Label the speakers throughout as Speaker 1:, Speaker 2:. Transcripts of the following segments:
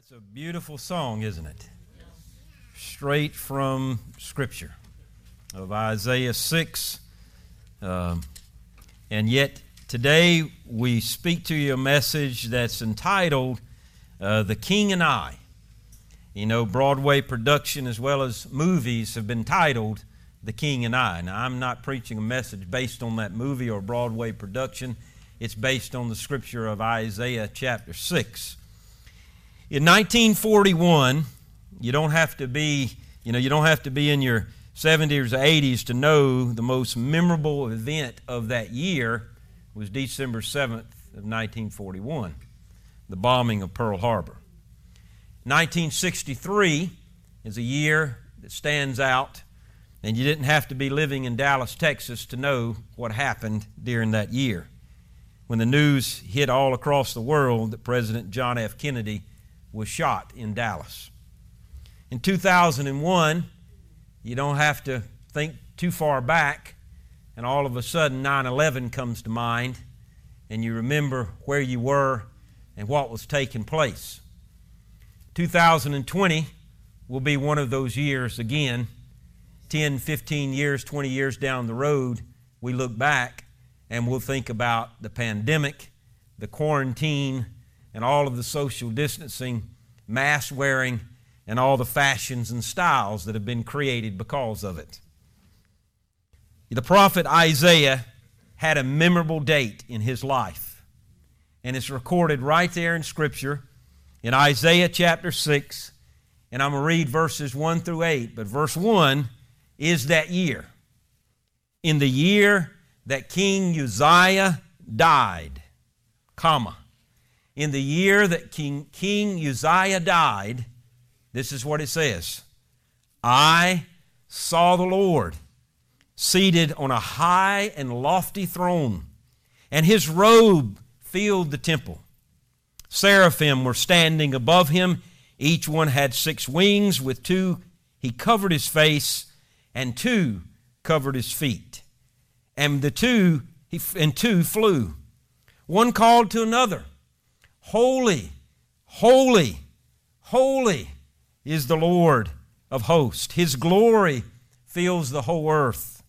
Speaker 1: That's a beautiful song, isn't it? Straight from Scripture of Isaiah 6. Um, and yet, today we speak to you a message that's entitled uh, The King and I. You know, Broadway production as well as movies have been titled The King and I. Now, I'm not preaching a message based on that movie or Broadway production, it's based on the scripture of Isaiah chapter 6. In 1941, you don't have to be, you know, you don't have to be in your 70s or 80s to know the most memorable event of that year was December 7th of 1941, the bombing of Pearl Harbor. 1963 is a year that stands out, and you didn't have to be living in Dallas, Texas to know what happened during that year. When the news hit all across the world that President John F. Kennedy was shot in Dallas. In 2001, you don't have to think too far back, and all of a sudden 9 11 comes to mind, and you remember where you were and what was taking place. 2020 will be one of those years again. 10, 15 years, 20 years down the road, we look back and we'll think about the pandemic, the quarantine, and all of the social distancing, mask wearing, and all the fashions and styles that have been created because of it. The prophet Isaiah had a memorable date in his life, and it's recorded right there in Scripture in Isaiah chapter 6. And I'm going to read verses 1 through 8, but verse 1 is that year. In the year that King Uzziah died, comma, in the year that King, King Uzziah died, this is what it says I saw the Lord seated on a high and lofty throne, and his robe filled the temple. Seraphim were standing above him. Each one had six wings. With two, he covered his face, and two covered his feet. And the two, and two flew. One called to another Holy, holy, holy is the Lord of hosts. His glory fills the whole earth.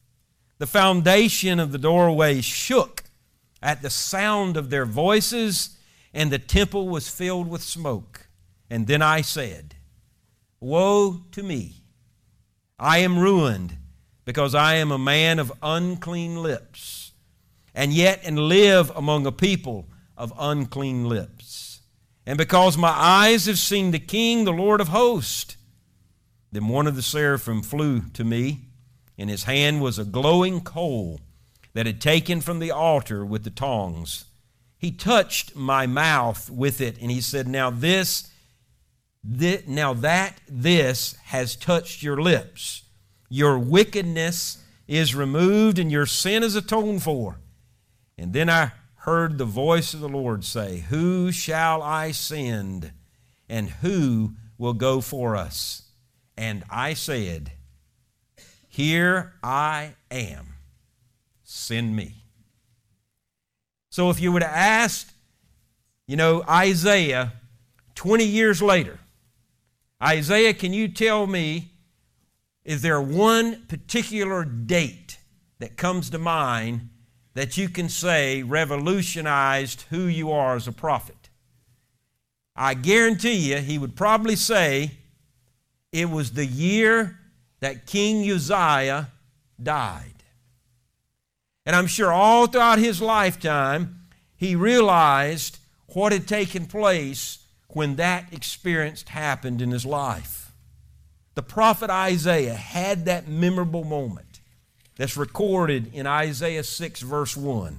Speaker 1: The foundation of the doorway shook at the sound of their voices, and the temple was filled with smoke. And then I said, Woe to me! I am ruined because I am a man of unclean lips, and yet and live among a people of unclean lips. And because my eyes have seen the King, the Lord of hosts. Then one of the seraphim flew to me. In his hand was a glowing coal that had taken from the altar with the tongs. He touched my mouth with it, and he said, Now this, this now that this has touched your lips, your wickedness is removed and your sin is atoned for. And then I heard the voice of the Lord say, Who shall I send, and who will go for us? And I said, Here I am, send me. So if you would have asked, you know, Isaiah 20 years later, Isaiah, can you tell me, is there one particular date that comes to mind that you can say revolutionized who you are as a prophet. I guarantee you, he would probably say it was the year that King Uzziah died. And I'm sure all throughout his lifetime, he realized what had taken place when that experience happened in his life. The prophet Isaiah had that memorable moment that's recorded in Isaiah 6, verse 1.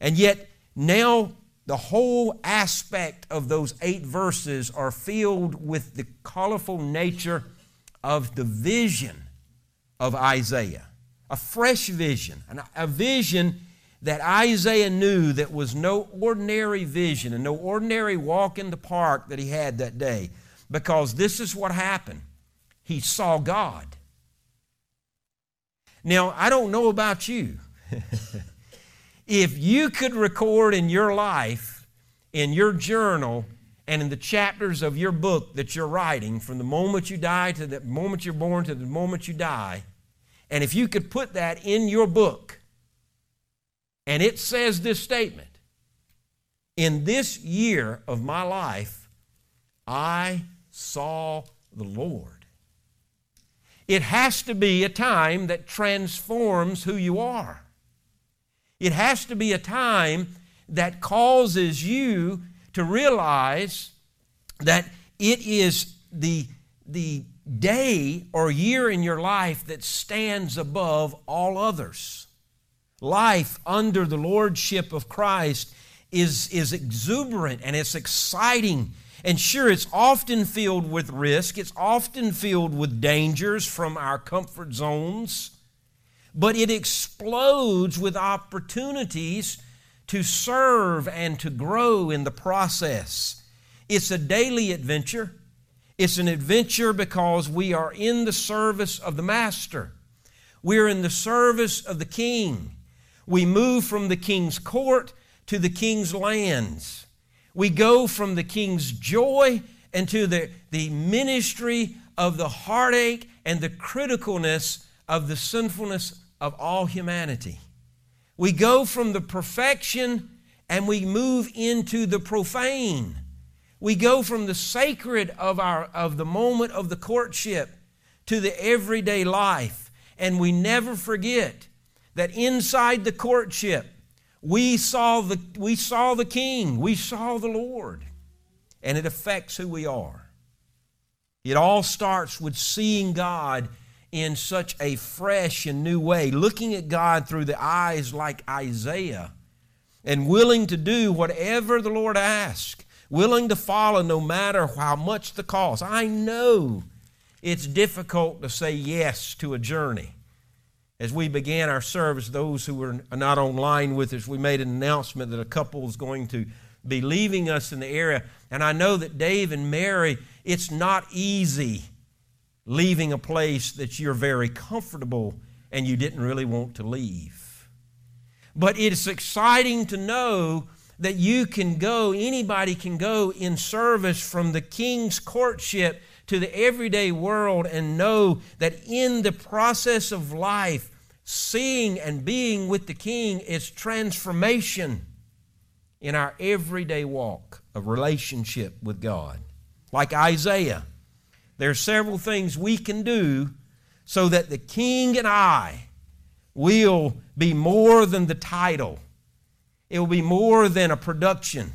Speaker 1: And yet, now the whole aspect of those eight verses are filled with the colorful nature of the vision of Isaiah. A fresh vision, a vision that Isaiah knew that was no ordinary vision and no ordinary walk in the park that he had that day. Because this is what happened. He saw God. Now, I don't know about you. if you could record in your life, in your journal, and in the chapters of your book that you're writing, from the moment you die to the moment you're born to the moment you die, and if you could put that in your book, and it says this statement In this year of my life, I saw the Lord. It has to be a time that transforms who you are. It has to be a time that causes you to realize that it is the, the day or year in your life that stands above all others. Life under the lordship of Christ is, is exuberant and it's exciting. And sure, it's often filled with risk, it's often filled with dangers from our comfort zones, but it explodes with opportunities to serve and to grow in the process. It's a daily adventure. It's an adventure because we are in the service of the Master. We're in the service of the King. We move from the King's court to the King's lands. We go from the King's joy into the, the ministry of the heartache and the criticalness of the sinfulness of all humanity. We go from the perfection and we move into the profane. We go from the sacred of, our, of the moment of the courtship to the everyday life. And we never forget that inside the courtship, we saw the, we saw the King, we saw the Lord, and it affects who we are. It all starts with seeing God in such a fresh and new way, looking at God through the eyes like Isaiah, and willing to do whatever the Lord asks, willing to follow no matter how much the cost. I know it's difficult to say yes to a journey. As we began our service, those who were not online with us, we made an announcement that a couple is going to be leaving us in the area. And I know that Dave and Mary, it's not easy leaving a place that you're very comfortable and you didn't really want to leave. But it's exciting to know that you can go, anybody can go in service from the king's courtship to the everyday world and know that in the process of life, seeing and being with the king is transformation in our everyday walk of relationship with God. Like Isaiah, there are several things we can do so that the king and I will be more than the title. It will be more than a production.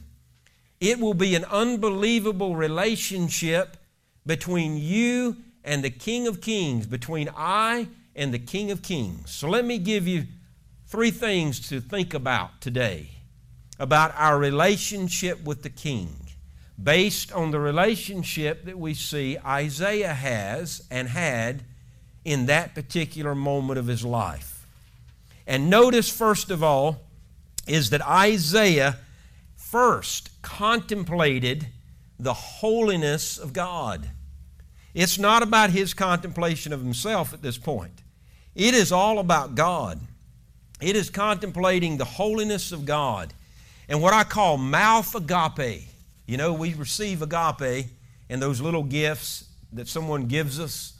Speaker 1: It will be an unbelievable relationship between you and the King of Kings, between I and the King of Kings. So let me give you three things to think about today about our relationship with the King based on the relationship that we see Isaiah has and had in that particular moment of his life. And notice, first of all, is that Isaiah first contemplated the holiness of God. It's not about his contemplation of himself at this point, it is all about God. It is contemplating the holiness of God and what I call mouth agape you know, we receive agape and those little gifts that someone gives us,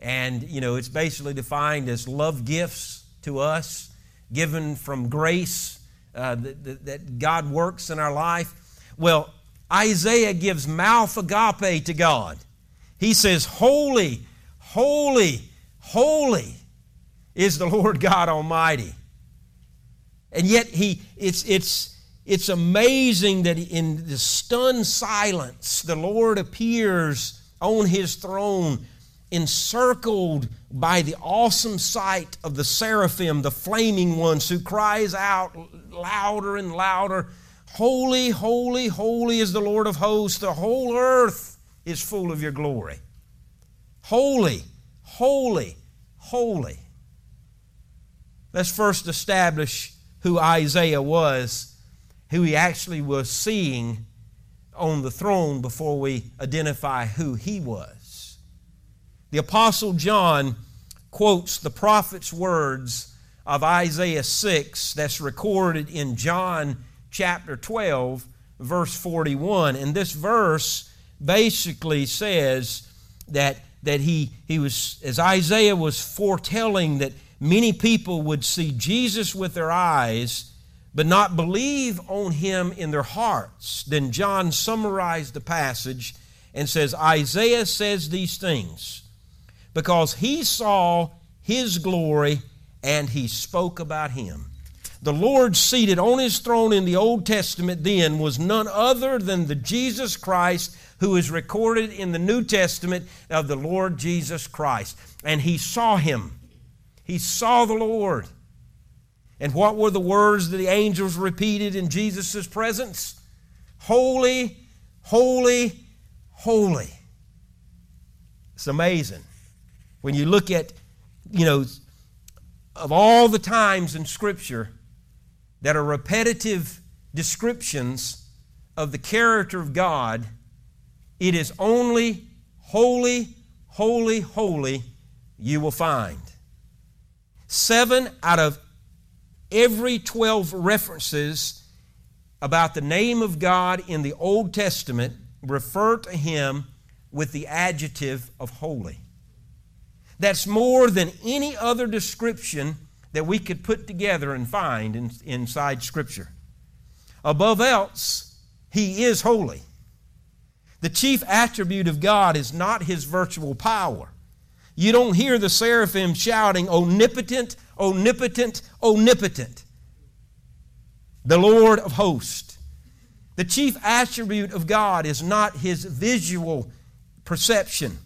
Speaker 1: and, you know, it's basically defined as love gifts to us, given from grace uh, that, that God works in our life. Well, Isaiah gives mouth agape to God. He says, Holy, holy, holy is the Lord God Almighty. And yet he it's it's it's amazing that in the stunned silence, the Lord appears on his throne, encircled by the awesome sight of the seraphim, the flaming ones, who cries out louder and louder, Holy, holy, holy is the Lord of hosts. The whole earth is full of your glory. Holy, holy, holy. Let's first establish who Isaiah was who he actually was seeing on the throne before we identify who he was. The Apostle John quotes the prophet's words of Isaiah 6 that's recorded in John chapter 12, verse 41. And this verse basically says that, that he, he was, as Isaiah was foretelling that many people would see Jesus with their eyes, but not believe on him in their hearts. Then John summarized the passage and says, Isaiah says these things because he saw his glory and he spoke about him. The Lord seated on his throne in the Old Testament then was none other than the Jesus Christ who is recorded in the New Testament of the Lord Jesus Christ. And he saw him. He saw the Lord. And what were the words that the angels repeated in Jesus' presence? Holy, holy, holy. It's amazing. When you look at, you know, of all the times in Scripture that are repetitive descriptions of the character of God, it is only holy, holy, holy you will find. Seven out of every 12 references about the name of God in the Old Testament refer to Him with the adjective of holy. That's more than any other description that we could put together and find in, inside Scripture. Above else, He is holy. The chief attribute of God is not His virtual power. You don't hear the seraphim shouting, Omnipotent, omnipotent, omnipotent. The Lord of hosts. The chief attribute of God is not His visual perception.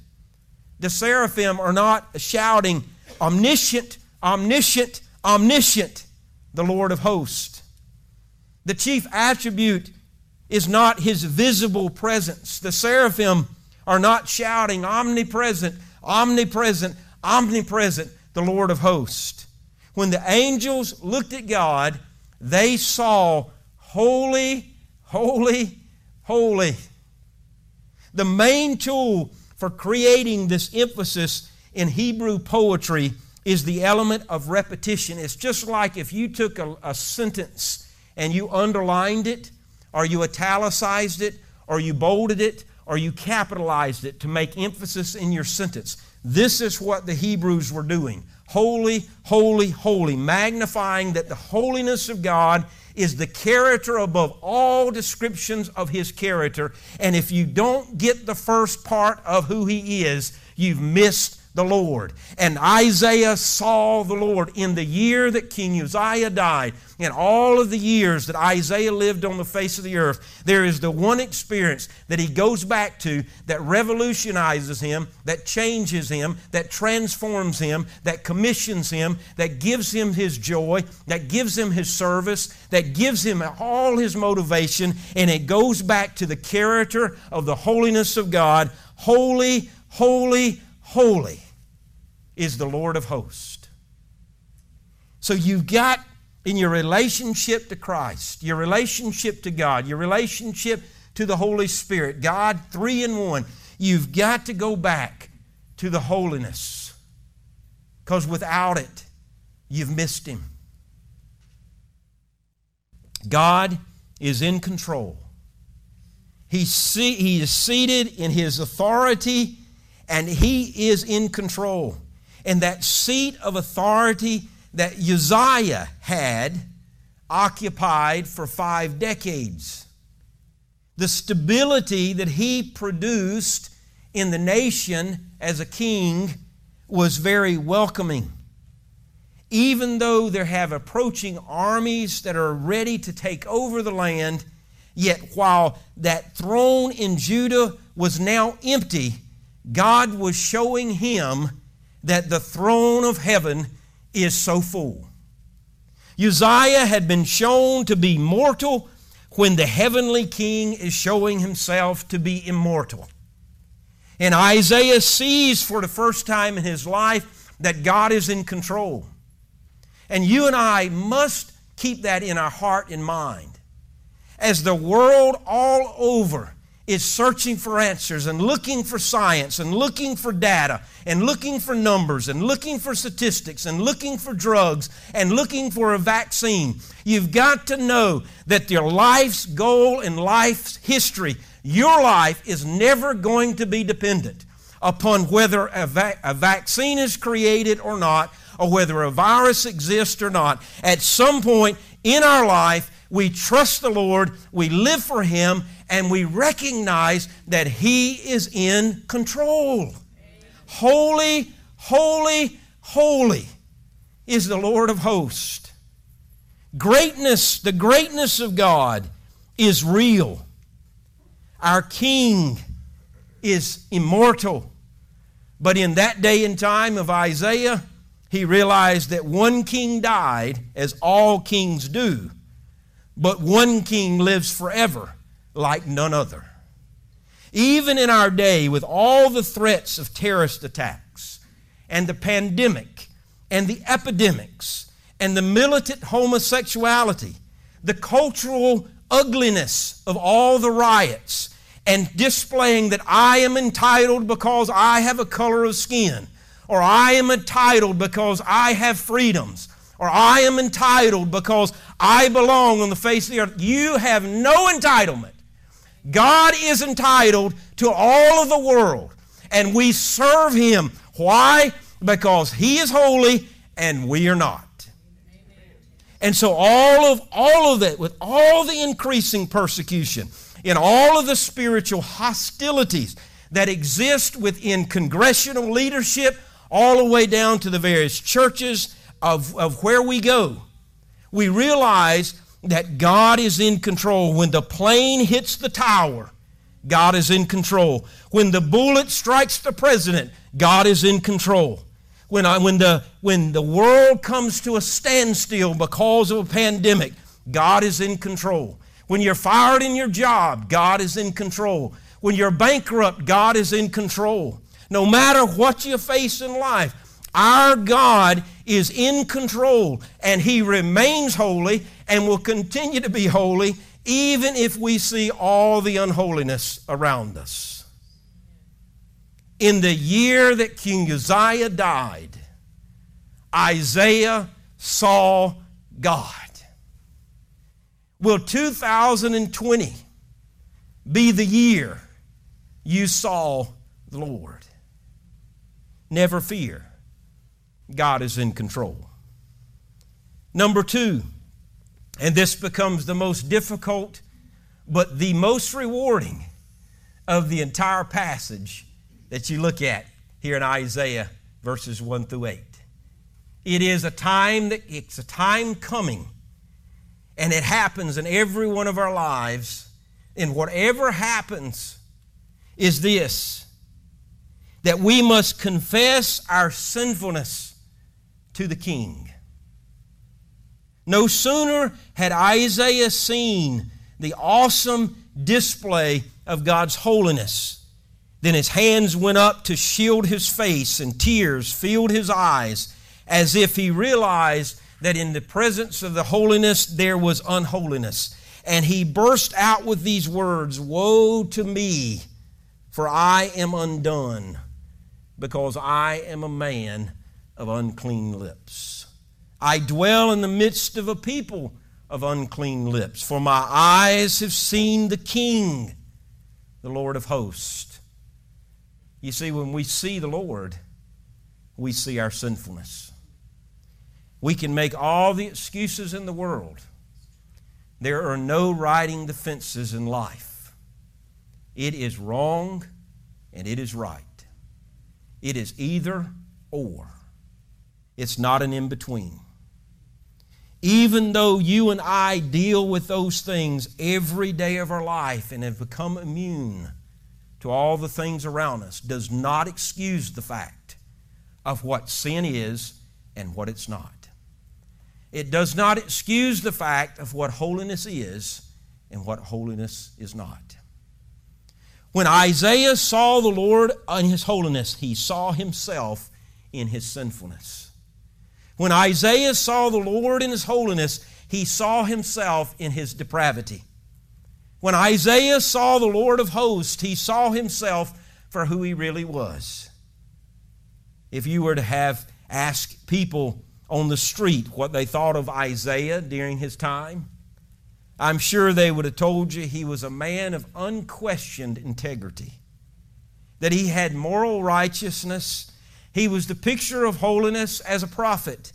Speaker 1: The seraphim are not shouting, Omniscient, omniscient, omniscient, the Lord of hosts. The chief attribute is not his visible presence. The seraphim are not shouting, Omnipresent, omnipresent, omnipresent, the Lord of hosts. When the angels looked at God, they saw holy, holy, holy. The main tool for creating this emphasis in Hebrew poetry is the element of repetition. It's just like if you took a, a, sentence and you underlined it, or you italicized it, or you bolded it, or you capitalized it to make emphasis in your sentence. This is what the Hebrews were doing. Holy, holy, holy, magnifying that the holiness of God is the character above all descriptions of His character. And if you don't get the first part of who He is, you've missed the Lord. And Isaiah saw the Lord in the year that King Uzziah died. In all of the years that Isaiah lived on the face of the earth, there is the one experience that he goes back to that revolutionizes him, that changes him, that transforms him, that commissions him, that gives him his joy, that gives him his service, that gives him all his motivation, and it goes back to the character of the holiness of God. Holy, holy, holy is the Lord of hosts. So you've got in your relationship to Christ, your relationship to God, your relationship to the Holy Spirit, God three in one, you've got to go back to the holiness. Because without it, you've missed Him. God is in control. He, see, he is seated in His authority and He is in control and that seat of authority that Uzziah had occupied for five decades. The stability that he produced in the nation as a king was very welcoming. Even though there have approaching armies that are ready to take over the land, yet while that throne in Judah was now empty, God was showing him that the throne of heaven is so full. Uzziah had been shown to be mortal when the heavenly king is showing himself to be immortal. And Isaiah sees for the first time in his life that God is in control. And you and I must keep that in our heart and mind. As the world all over is searching for answers and looking for science and looking for data and looking for numbers and looking for statistics and looking for drugs and looking for a vaccine. You've got to know that your life's goal and life's history, your life is never going to be dependent upon whether a, va- a vaccine is created or not or whether a virus exists or not. At some point in our life, we trust the Lord, we live for Him, and we recognize that He is in control. Holy, holy, holy is the Lord of hosts. Greatness, the greatness of God is real. Our King is immortal. But in that day and time of Isaiah, he realized that one king died, as all kings do, but one king lives forever like none other. Even in our day, with all the threats of terrorist attacks and the pandemic and the epidemics and the militant homosexuality, the cultural ugliness of all the riots, and displaying that I am entitled because I have a color of skin, or I am entitled because I have freedoms, or I am entitled because I belong on the face of the earth. You have no entitlement. God is entitled to all of the world, and we serve Him. Why? Because He is holy and we are not. And so all of all of that, with all the increasing persecution, in all of the spiritual hostilities that exist within congressional leadership, all the way down to the various churches of, of where we go, we realize that God is in control. When the plane hits the tower, God is in control. When the bullet strikes the president, God is in control. When, I, when, the, when the world comes to a standstill because of a pandemic, God is in control. When you're fired in your job, God is in control. When you're bankrupt, God is in control. No matter what you face in life, our God is in control and He remains holy and will continue to be holy even if we see all the unholiness around us. In the year that King Uzziah died, Isaiah saw God. Will 2020 be the year you saw the Lord? Never fear. God is in control. Number two, and this becomes the most difficult but the most rewarding of the entire passage that you look at here in Isaiah verses 1 through 8. It is a time that it's a time coming and it happens in every one of our lives and whatever happens is this that we must confess our sinfulness to the king. No sooner had Isaiah seen the awesome display of God's holiness than his hands went up to shield his face and tears filled his eyes as if he realized that in the presence of the holiness there was unholiness. And he burst out with these words Woe to me, for I am undone, because I am a man of unclean lips. I dwell in the midst of a people of unclean lips, for my eyes have seen the King, the Lord of hosts. You see, when we see the Lord, we see our sinfulness. We can make all the excuses in the world. There are no riding the fences in life. It is wrong and it is right. It is either or. It's not an in between. Even though you and I deal with those things every day of our life and have become immune to all the things around us, does not excuse the fact of what sin is and what it's not. It does not excuse the fact of what holiness is and what holiness is not. When Isaiah saw the Lord in his holiness, he saw himself in his sinfulness. When Isaiah saw the Lord in his holiness, he saw himself in his depravity. When Isaiah saw the Lord of hosts, he saw himself for who he really was. If you were to have asked people on the street what they thought of Isaiah during his time, I'm sure they would have told you he was a man of unquestioned integrity, that he had moral righteousness. He was the picture of holiness as a prophet.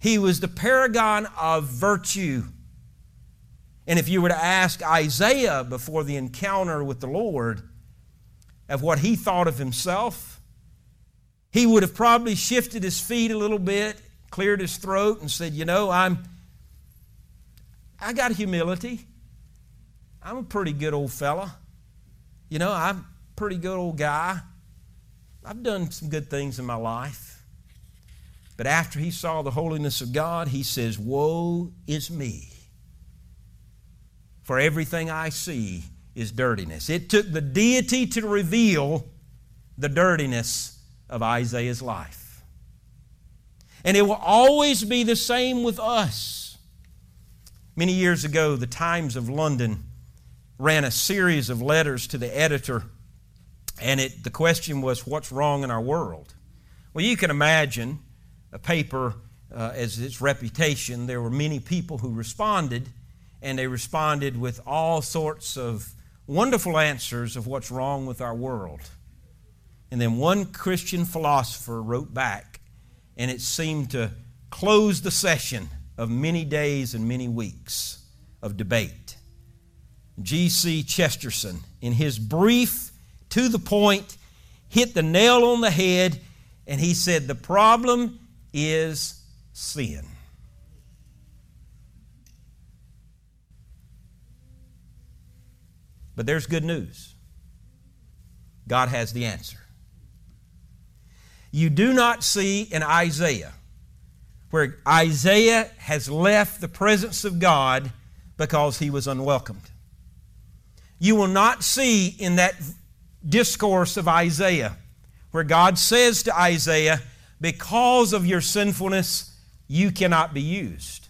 Speaker 1: He was the paragon of virtue. And if you were to ask Isaiah before the encounter with the Lord of what he thought of himself, he would have probably shifted his feet a little bit, cleared his throat, and said, You know, I'm I got humility. I'm a pretty good old fella. You know, I'm a pretty good old guy. I've done some good things in my life. But after he saw the holiness of God, he says, Woe is me. For everything I see is dirtiness. It took the deity to reveal the dirtiness of Isaiah's life. And it will always be the same with us. Many years ago, the Times of London ran a series of letters to the editor, and it, the question was, What's wrong in our world? Well, you can imagine a paper uh, as its reputation, there were many people who responded, and they responded with all sorts of wonderful answers of what's wrong with our world. And then one Christian philosopher wrote back, and it seemed to close the session of many days and many weeks of debate. G.K. Chesterton, in his brief, to the point, hit the nail on the head, and he said, The problem is sin. But there's good news God has the answer. You do not see in Isaiah where Isaiah has left the presence of God because he was unwelcomed. You will not see in that discourse of Isaiah where God says to Isaiah, Because of your sinfulness, you cannot be used.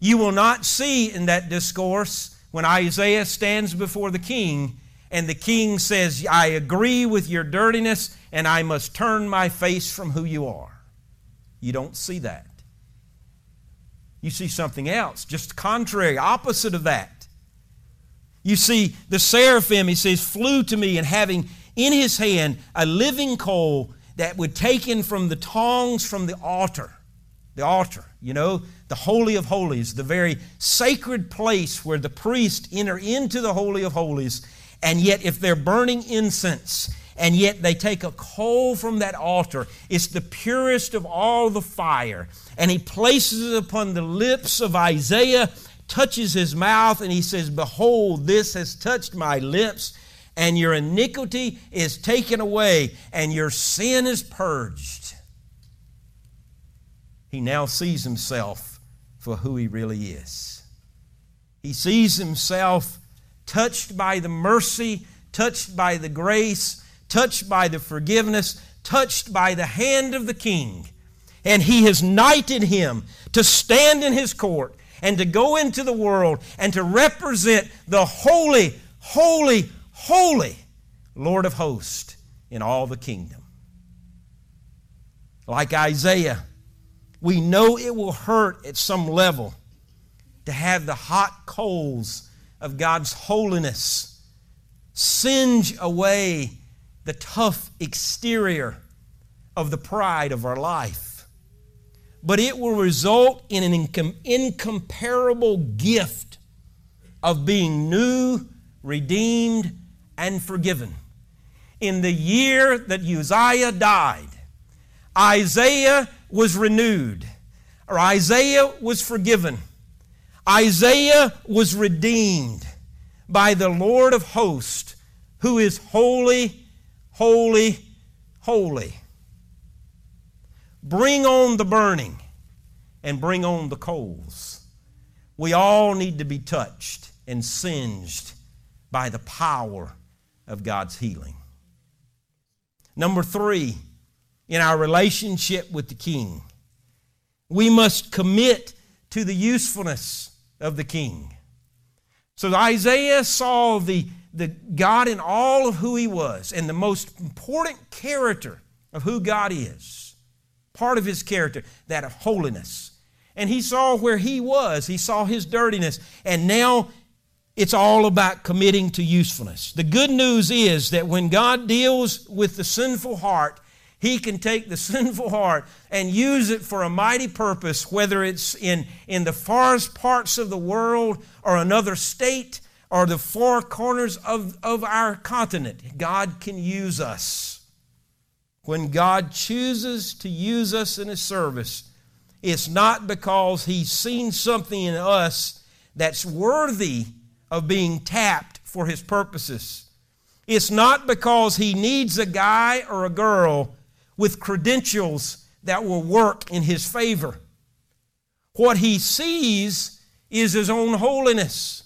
Speaker 1: You will not see in that discourse when Isaiah stands before the king and the king says, I agree with your dirtiness and I must turn my face from who you are. You don't see that you see something else, just contrary, opposite of that. You see, the seraphim, he says, flew to me and having in his hand a living coal that would taken from the tongs from the altar. The altar, you know, the Holy of Holies, the very sacred place where the priests enter into the Holy of Holies. And yet, if they're burning incense, and yet they take a coal from that altar. It's the purest of all the fire. And he places it upon the lips of Isaiah, touches his mouth, and he says, Behold, this has touched my lips, and your iniquity is taken away, and your sin is purged. He now sees himself for who he really is. He sees himself touched by the mercy, touched by the grace, touched by the forgiveness, touched by the hand of the king. And he has knighted him to stand in his court and to go into the world and to represent the holy, holy, holy Lord of hosts in all the kingdom. Like Isaiah, we know it will hurt at some level to have the hot coals of God's holiness singe away the tough exterior of the pride of our life. But it will result in an incom- incomparable gift of being new, redeemed, and forgiven. In the year that Uzziah died, Isaiah was renewed, or Isaiah was forgiven. Isaiah was redeemed by the Lord of hosts, who is holy holy, holy. Bring on the burning and bring on the coals. We all need to be touched and singed by the power of God's healing. Number three, in our relationship with the King, we must commit to the usefulness of the King. So Isaiah saw the, the God in all of who he was and the most important character of who God is. Part of his character, that of holiness. And he saw where he was, he saw his dirtiness, and now it's all about committing to usefulness. The good news is that when God deals with the sinful heart, he can take the sinful heart and use it for a mighty purpose, whether it's in, in the farthest parts of the world or another state or the four corners of, of our continent. God can use us. When God chooses to use us in His service, it's not because He's seen something in us that's worthy of being tapped for His purposes. It's not because He needs a guy or a girl with credentials that will work in his favor. What he sees is his own holiness.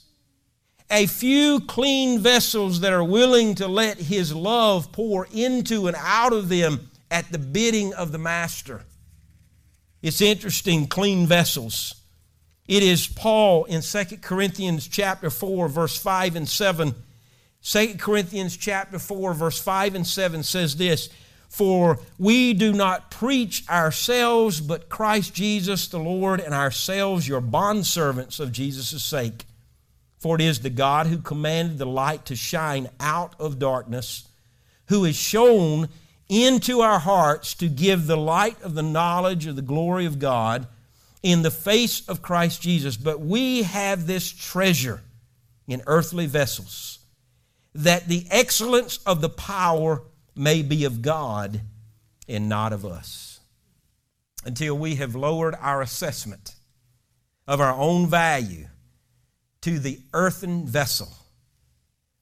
Speaker 1: A few clean vessels that are willing to let his love pour into and out of them at the bidding of the master. It's interesting, clean vessels. It is Paul in 2 Corinthians chapter 4 verse 5 and 7. 2 Corinthians chapter 4 verse 5 and 7 says this, for we do not preach ourselves, but Christ Jesus the Lord, and ourselves your bondservants of Jesus' sake. For it is the God who commanded the light to shine out of darkness, who has shone into our hearts to give the light of the knowledge of the glory of God in the face of Christ Jesus. But we have this treasure in earthly vessels, that the excellence of the power may be of God and not of us. Until we have lowered our assessment of our own value to the earthen vessel,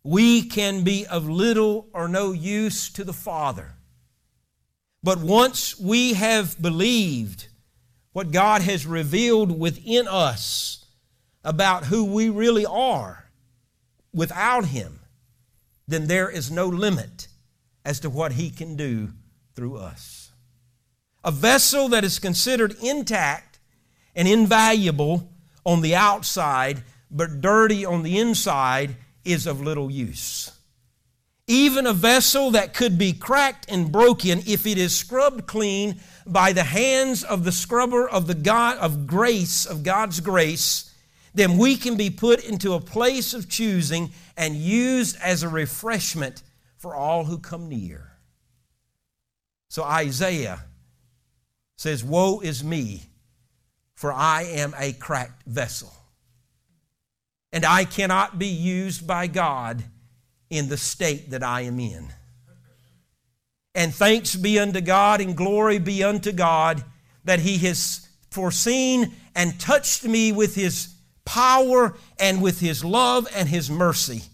Speaker 1: we can be of little or no use to the Father. But once we have believed what God has revealed within us about who we really are without Him, then there is no limit as to what He can do through us. A vessel that is considered intact and invaluable on the outside, but dirty on the inside, is of little use. Even a vessel that could be cracked and broken if it is scrubbed clean by the hands of the scrubber of the God of grace, of God's grace, then we can be put into a place of choosing and used as a refreshment for all who come near. So Isaiah says, Woe is me, for I am a cracked vessel, and I cannot be used by God in the state that I am in. And thanks be unto God and glory be unto God that He has foreseen and touched me with His power and with His love and His mercy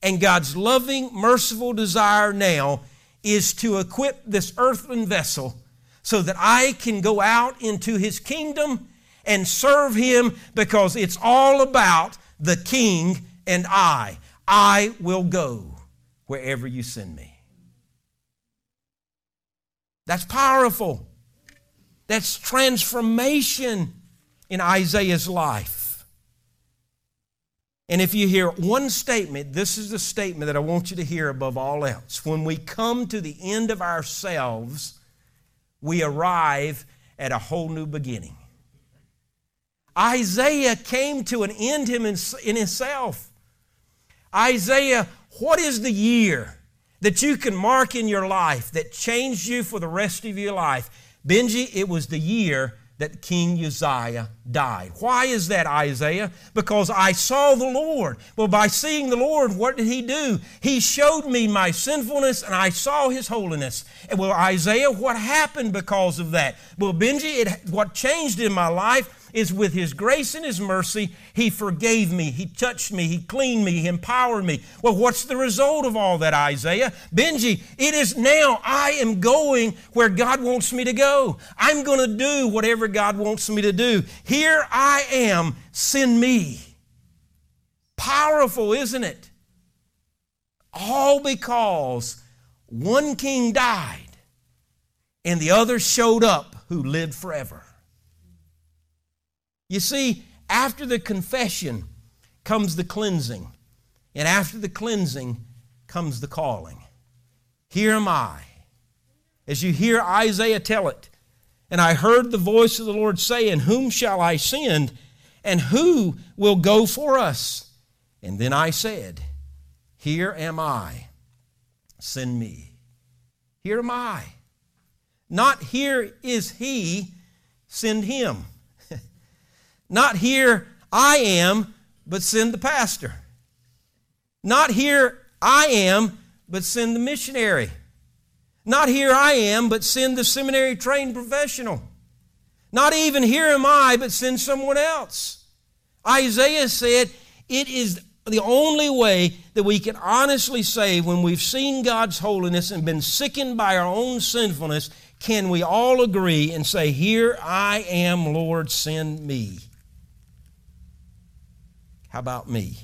Speaker 1: and God's loving, merciful desire now is to equip this earthen vessel so that I can go out into His kingdom and serve Him because it's all about the King and I. I will go wherever you send me. That's powerful. That's transformation in Isaiah's life. And if you hear one statement, this is the statement that I want you to hear above all else. When we come to the end of ourselves, we arrive at a whole new beginning. Isaiah came to an end Him in himself. Isaiah, what is the year that you can mark in your life that changed you for the rest of your life? Benji, it was the year that King Uzziah died. Why is that, Isaiah? Because I saw the Lord. Well, by seeing the Lord, what did he do? He showed me my sinfulness and I saw his holiness. And well, Isaiah, what happened because of that? Well, Benji, it, what changed in my life is with His grace and His mercy, He forgave me, He touched me, He cleaned me, He empowered me. Well, what's the result of all that, Isaiah? Benji, it is now I am going where God wants me to go. I'm going to do whatever God wants me to do. Here I am, send me. Powerful, isn't it? All because one king died and the other showed up who lived forever. You see, after the confession comes the cleansing. And after the cleansing comes the calling. Here am I. As you hear Isaiah tell it, and I heard the voice of the Lord saying, Whom shall I send? And who will go for us? And then I said, Here am I. Send me. Here am I. Not here is he, send him. Not here I am, but send the pastor. Not here I am, but send the missionary. Not here I am, but send the seminary trained professional. Not even here am I, but send someone else. Isaiah said, It is the only way that we can honestly say when we've seen God's holiness and been sickened by our own sinfulness, can we all agree and say, Here I am, Lord, send me? How about me?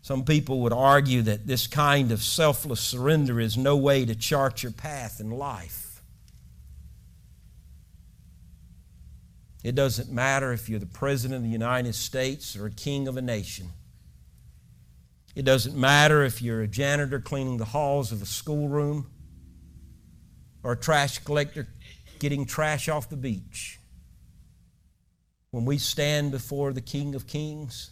Speaker 1: Some people would argue that this kind of selfless surrender is no way to chart your path in life. It doesn't matter if you're the President of the United States or a king of a nation. It doesn't matter if you're a janitor cleaning the halls of a schoolroom or a trash collector getting trash off the beach. When we stand before the King of Kings,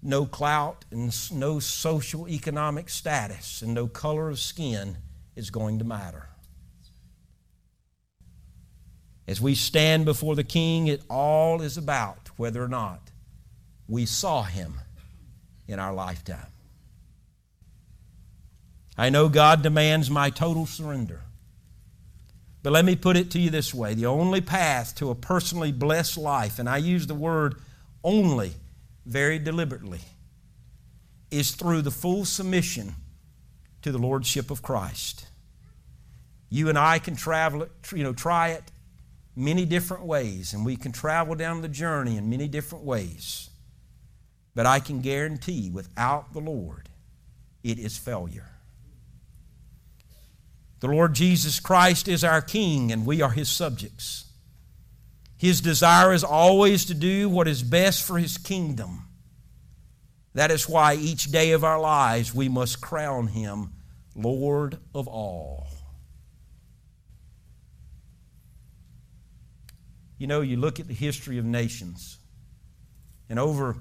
Speaker 1: no clout and no social economic status and no color of skin is going to matter. As we stand before the King, it all is about whether or not we saw him in our lifetime. I know God demands my total surrender. But let me put it to you this way the only path to a personally blessed life, and I use the word only very deliberately is through the full submission to the lordship of Christ. You and I can travel it, you know, try it many different ways, and we can travel down the journey in many different ways. But I can guarantee without the Lord, it is failure. The Lord Jesus Christ is our King, and we are His subjects. His desire is always to do what is best for His kingdom. That is why each day of our lives we must crown Him Lord of all. You know, you look at the history of nations, and over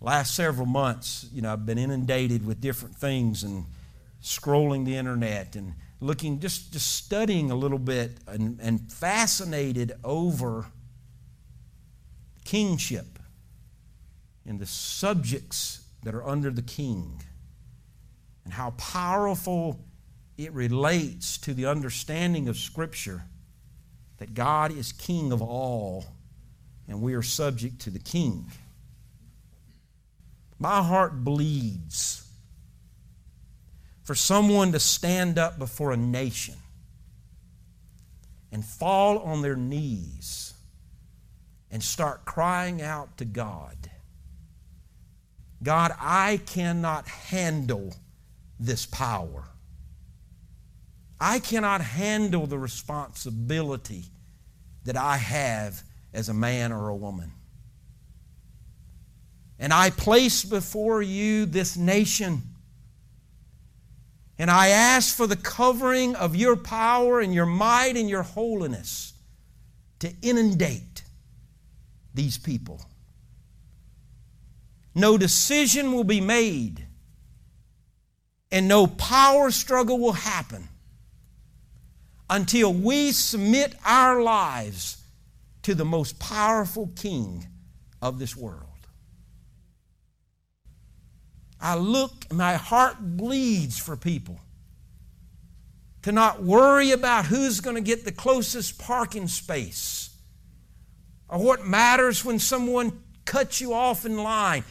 Speaker 1: last several months, you know, I've been inundated with different things and scrolling the internet and looking, just, just studying a little bit and, and fascinated over kingship and the subjects that are under the king and how powerful it relates to the understanding of Scripture that God is king of all and we are subject to the king. My heart bleeds for someone to stand up before a nation and fall on their knees and start crying out to God God, I cannot handle this power. I cannot handle the responsibility that I have as a man or a woman. And I place before you this nation and I ask for the covering of your power and your might and your holiness to inundate these people. No decision will be made, and no power struggle will happen until we submit our lives to the most powerful king of this world. I look, my heart bleeds for people to not worry about who's going to get the closest parking space or what matters when someone cuts you off in line.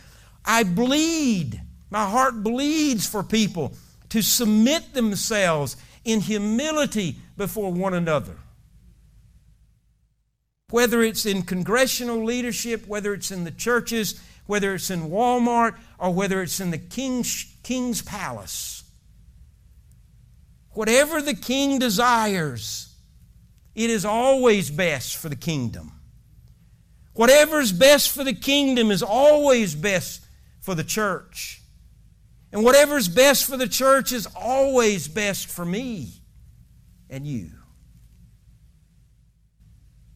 Speaker 1: I bleed. My heart bleeds for people to submit themselves in humility before one another. Whether it's in congressional leadership, whether it's in the churches, whether it's in Walmart or whether it's in the king's, king's palace. Whatever the king desires, it is always best for the kingdom. Whatever is best for the kingdom is always best for the church. And whatever is best for the church is always best for me and you.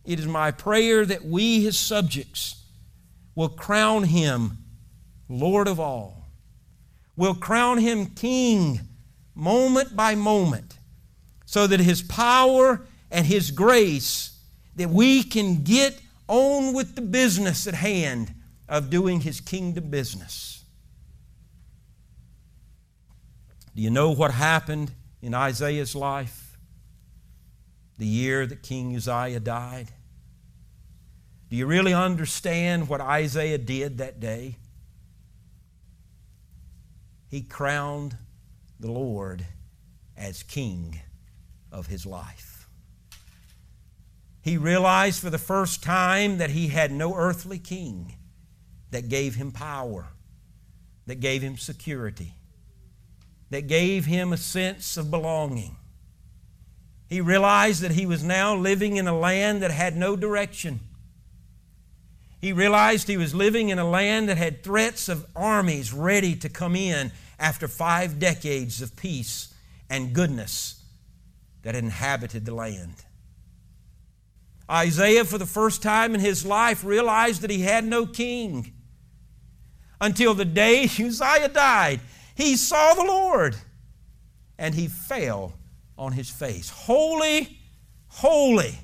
Speaker 1: It is my prayer that we, his subjects, will crown him Lord of all, will crown him King moment by moment, so that his power and his grace, that we can get on with the business at hand of doing his kingdom business. Do you know what happened in Isaiah's life? The year that King Uzziah died? Do you really understand what Isaiah did that day? He crowned the Lord as king of his life. He realized for the first time that he had no earthly king that gave him power, that gave him security, that gave him a sense of belonging. He realized that he was now living in a land that had no direction. He realized he was living in a land that had threats of armies ready to come in after five decades of peace and goodness that inhabited the land. Isaiah, for the first time in his life, realized that he had no king until the day Uzziah died. He saw the Lord and he fell on his face. Holy, holy,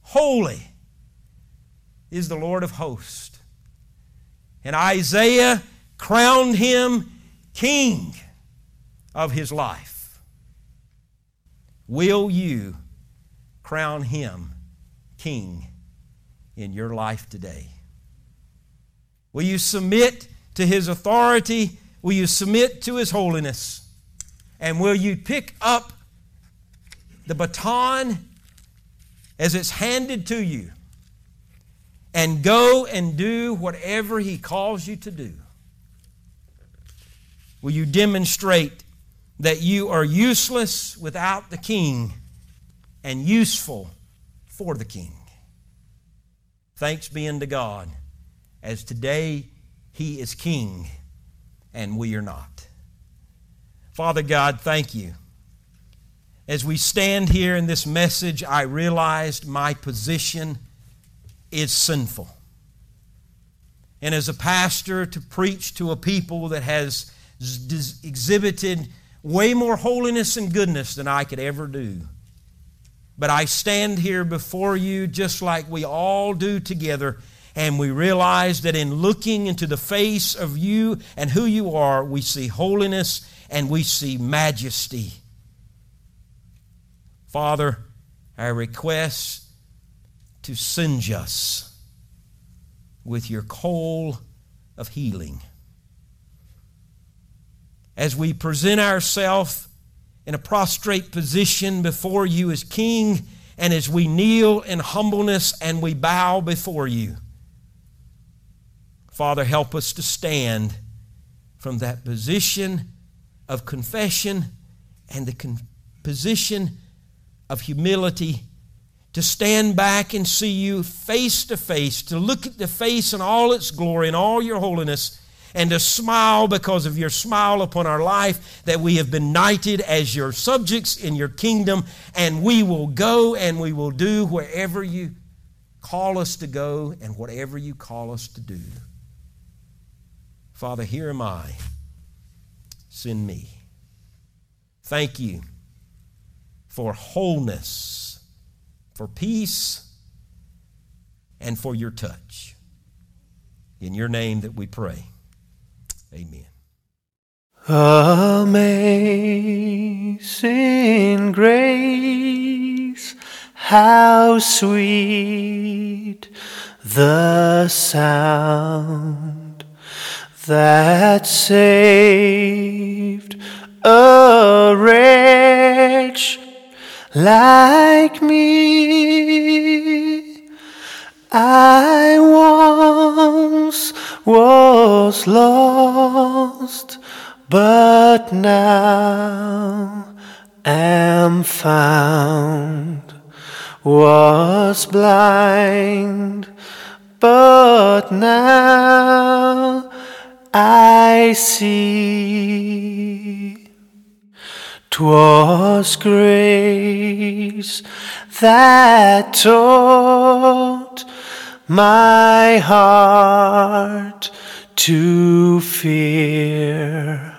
Speaker 1: holy is the Lord of hosts. And Isaiah crowned him king of his life. Will you crown him king in your life today? Will you submit to his authority? Will you submit to his holiness? And will you pick up the baton as it's handed to you and go and do whatever he calls you to do? Will you demonstrate that you are useless without the king and useful for the king? Thanks be unto God, as today he is king and we are not. Father God, thank you. As we stand here in this message, I realized my position is sinful. And as a pastor, to preach to a people that has exhibited way more holiness and goodness than I could ever do. But I stand here before you just like we all do together, and we realize that in looking into the face of you and who you are, we see holiness and we see majesty. Father, I request to singe us with your coal of healing as we present ourselves in a prostrate position before you as King, and as we kneel in humbleness and we bow before you. Father, help us to stand from that position of confession and the con- position of humility to stand back and see you face to face, to look at the face in all its glory and all your holiness and to smile because of your smile upon our life, that we have been knighted as your subjects in your kingdom, and we will go and we will do wherever you call us to go and whatever you call us to do. Father, here am I. Send me. Thank you for wholeness, for peace, and for your touch. In your name that we pray. Amen.
Speaker 2: Amazing grace, how sweet the sound that saved a wretch like me. I once was lost, but now am found, was blind, but now I see. 'Twas grace that taught my heart to fear,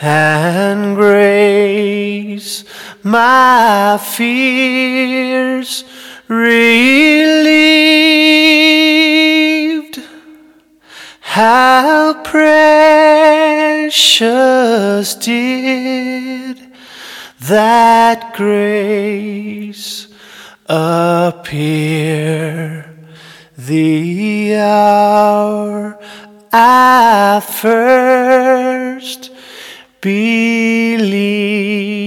Speaker 2: and grace my fears relieved. How precious did that grace appear the hour I first believed.